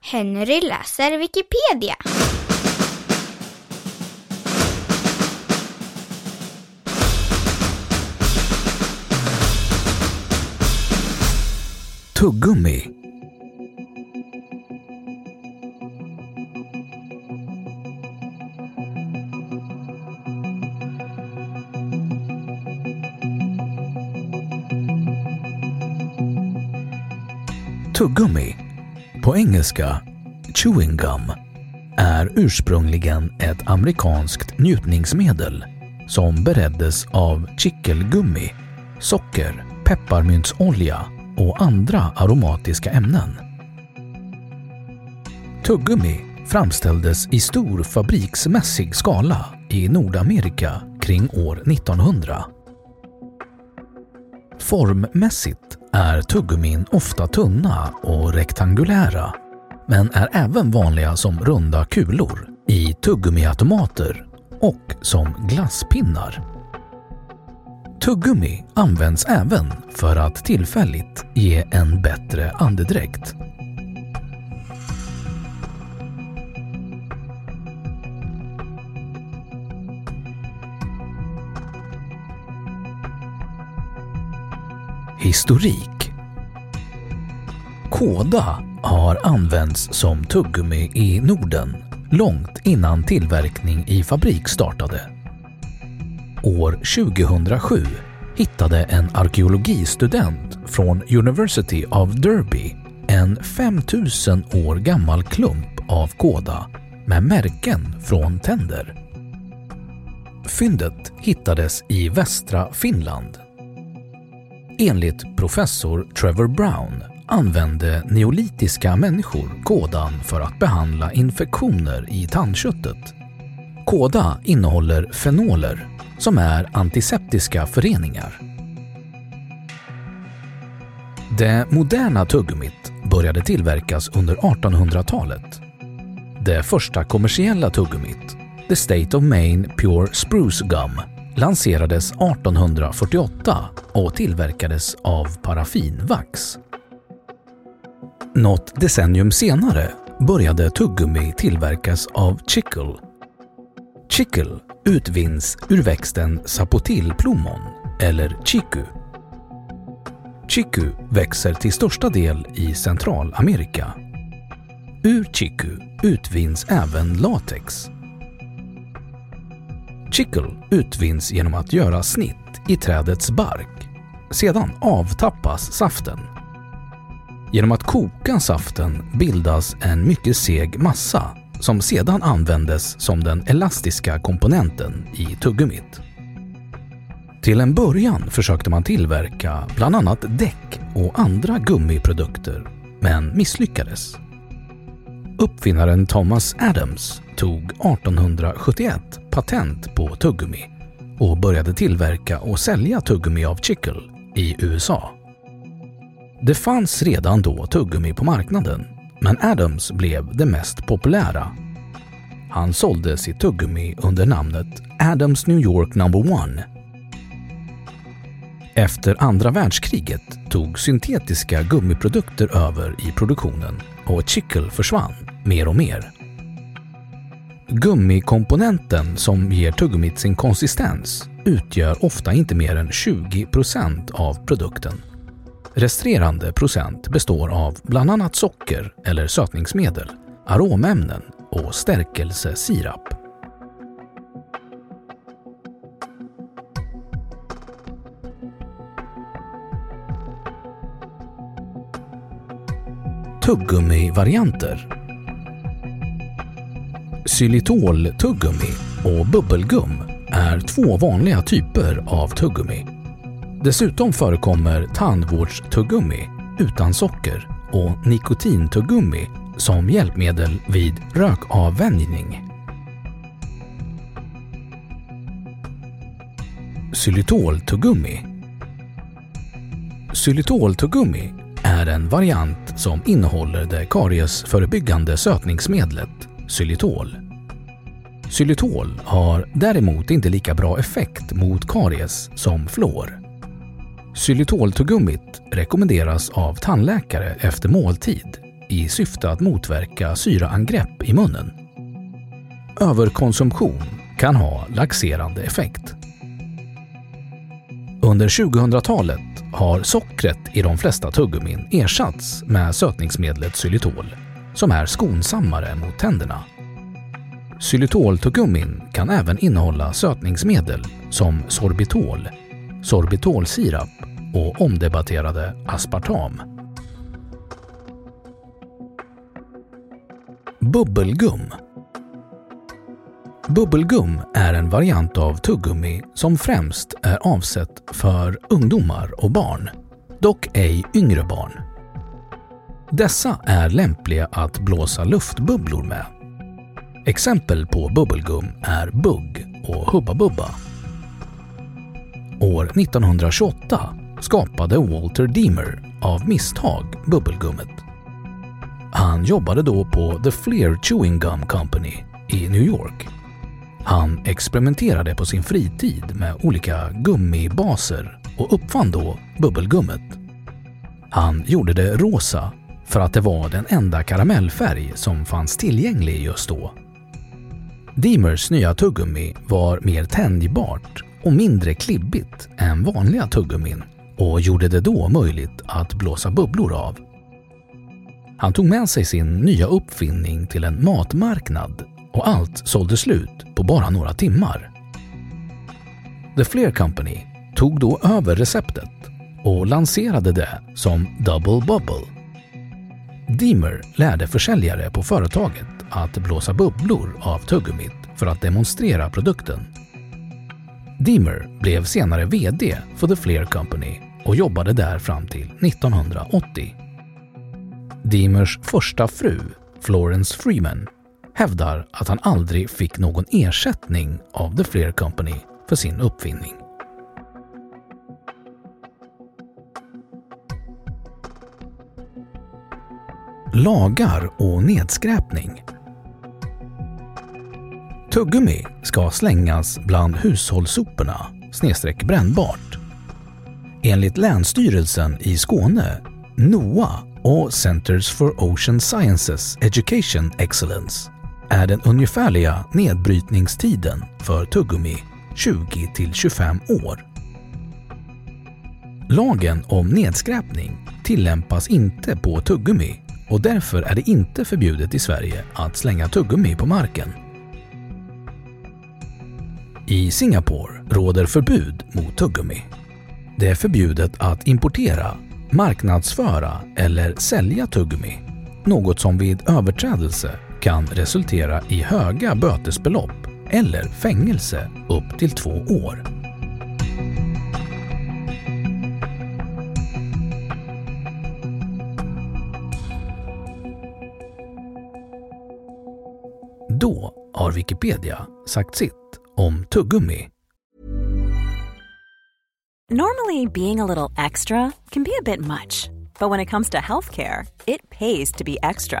Henry läser Wikipedia. Tuggummi. Tuggummi, på engelska chewing gum, är ursprungligen ett amerikanskt njutningsmedel som bereddes av chickelgummi, socker, pepparmyntsolja och andra aromatiska ämnen. Tuggummi framställdes i stor fabriksmässig skala i Nordamerika kring år 1900. Formmässigt är tuggummin ofta tunna och rektangulära men är även vanliga som runda kulor i tuggummiautomater och som glasspinnar. Tuggummi används även för att tillfälligt ge en bättre andedräkt. Historik Kåda har använts som tuggummi i Norden långt innan tillverkning i fabrik startade. År 2007 hittade en arkeologistudent från University of Derby en 5000 år gammal klump av kåda med märken från tänder. Fyndet hittades i västra Finland. Enligt professor Trevor Brown använde neolitiska människor kådan för att behandla infektioner i tandköttet. Kåda innehåller fenoler som är antiseptiska föreningar. Det moderna tuggummit började tillverkas under 1800-talet. Det första kommersiella tuggummit, The State of Maine Pure Spruce Gum, lanserades 1848 och tillverkades av paraffinvax. Något decennium senare började tuggummi tillverkas av chicle. Chicle utvinns ur växten sapotillplommon eller chiku. Chiku växer till största del i Centralamerika. Ur chiku utvinns även latex. Chicle utvinns genom att göra snitt i trädets bark. Sedan avtappas saften. Genom att koka saften bildas en mycket seg massa som sedan användes som den elastiska komponenten i tuggummit. Till en början försökte man tillverka bland annat däck och andra gummiprodukter, men misslyckades. Uppfinnaren Thomas Adams tog 1871 patent på tuggummi och började tillverka och sälja tuggummi av Chickle i USA. Det fanns redan då tuggummi på marknaden, men Adams blev det mest populära. Han sålde sitt tuggummi under namnet Adams New York No. 1. Efter andra världskriget tog syntetiska gummiprodukter över i produktionen och Chickle försvann mer och mer. Gummikomponenten som ger tuggummit sin konsistens utgör ofta inte mer än 20% av produkten. Resterande procent består av bland annat socker eller sötningsmedel, aromämnen och stärkelsesirap. Tuggummi-varianter Xylitol-tuggummi och bubbelgum är två vanliga typer av tuggummi. Dessutom förekommer tandvårdstuggummi utan socker och nikotintuggummi som hjälpmedel vid rökavvänjning. Xylitol-tuggummi Xylitol-tuggummi är en variant som innehåller det kariesförebyggande sötningsmedlet xylitol. Xylitol har däremot inte lika bra effekt mot karies som fluor. Xylitoltuggummit rekommenderas av tandläkare efter måltid i syfte att motverka syraangrepp i munnen. Överkonsumtion kan ha laxerande effekt. Under 2000-talet har sockret i de flesta tuggummin ersatts med sötningsmedlet xylitol som är skonsammare mot tänderna. Xylitoltuggummin kan även innehålla sötningsmedel som sorbitol, sorbitolsirap och omdebatterade aspartam. Bubbelgum Bubbelgum är en variant av tuggummi som främst är avsett för ungdomar och barn, dock ej yngre barn. Dessa är lämpliga att blåsa luftbubblor med. Exempel på bubbelgum är Bugg och Hubba Bubba. År 1928 skapade Walter Deemer av misstag bubbelgummet. Han jobbade då på The Fleer Chewing Gum Company i New York. Han experimenterade på sin fritid med olika gummibaser och uppfann då bubbelgummet. Han gjorde det rosa för att det var den enda karamellfärg som fanns tillgänglig just då. Deemers nya tuggummi var mer tänjbart och mindre klibbigt än vanliga tuggummin och gjorde det då möjligt att blåsa bubblor av. Han tog med sig sin nya uppfinning till en matmarknad och allt sålde slut på bara några timmar. The Flair Company tog då över receptet och lanserade det som Double Bubble Deemer lärde försäljare på företaget att blåsa bubblor av tuggummit för att demonstrera produkten. Deemer blev senare VD för The Fleer Company och jobbade där fram till 1980. Deemers första fru, Florence Freeman, hävdar att han aldrig fick någon ersättning av The Fleer Company för sin uppfinning. Lagar och nedskräpning. Tuggummi ska slängas bland hushållssoporna snedstreck brännbart. Enligt Länsstyrelsen i Skåne, NOA och Centers for Ocean Sciences Education Excellence är den ungefärliga nedbrytningstiden för tuggummi 20 till 25 år. Lagen om nedskräpning tillämpas inte på tuggummi och därför är det inte förbjudet i Sverige att slänga tuggummi på marken. I Singapore råder förbud mot tuggummi. Det är förbjudet att importera, marknadsföra eller sälja tuggummi. Något som vid överträdelse kan resultera i höga bötesbelopp eller fängelse upp till två år. har Wikipedia sagt sitt om tuggummi. Normally being a little extra can be a bit much. But when it comes to healthcare, it pays to be extra.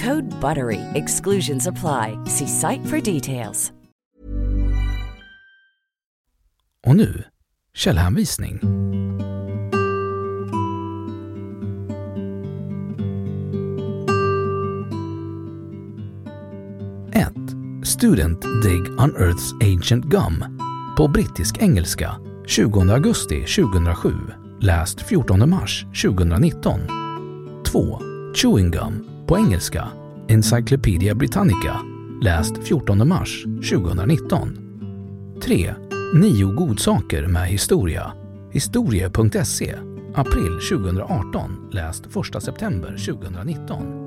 Code BUTTERY. Exclusions apply. See site for details. Och nu, källhänvisning. Student Dig Unearths Ancient Gum på brittisk engelska 20 augusti 2007, läst 14 mars 2019. 2. Chewing Gum på engelska Encyclopedia Britannica, läst 14 mars 2019. 3. Nio godsaker med historia. Historie.se, april 2018, läst 1 september 2019.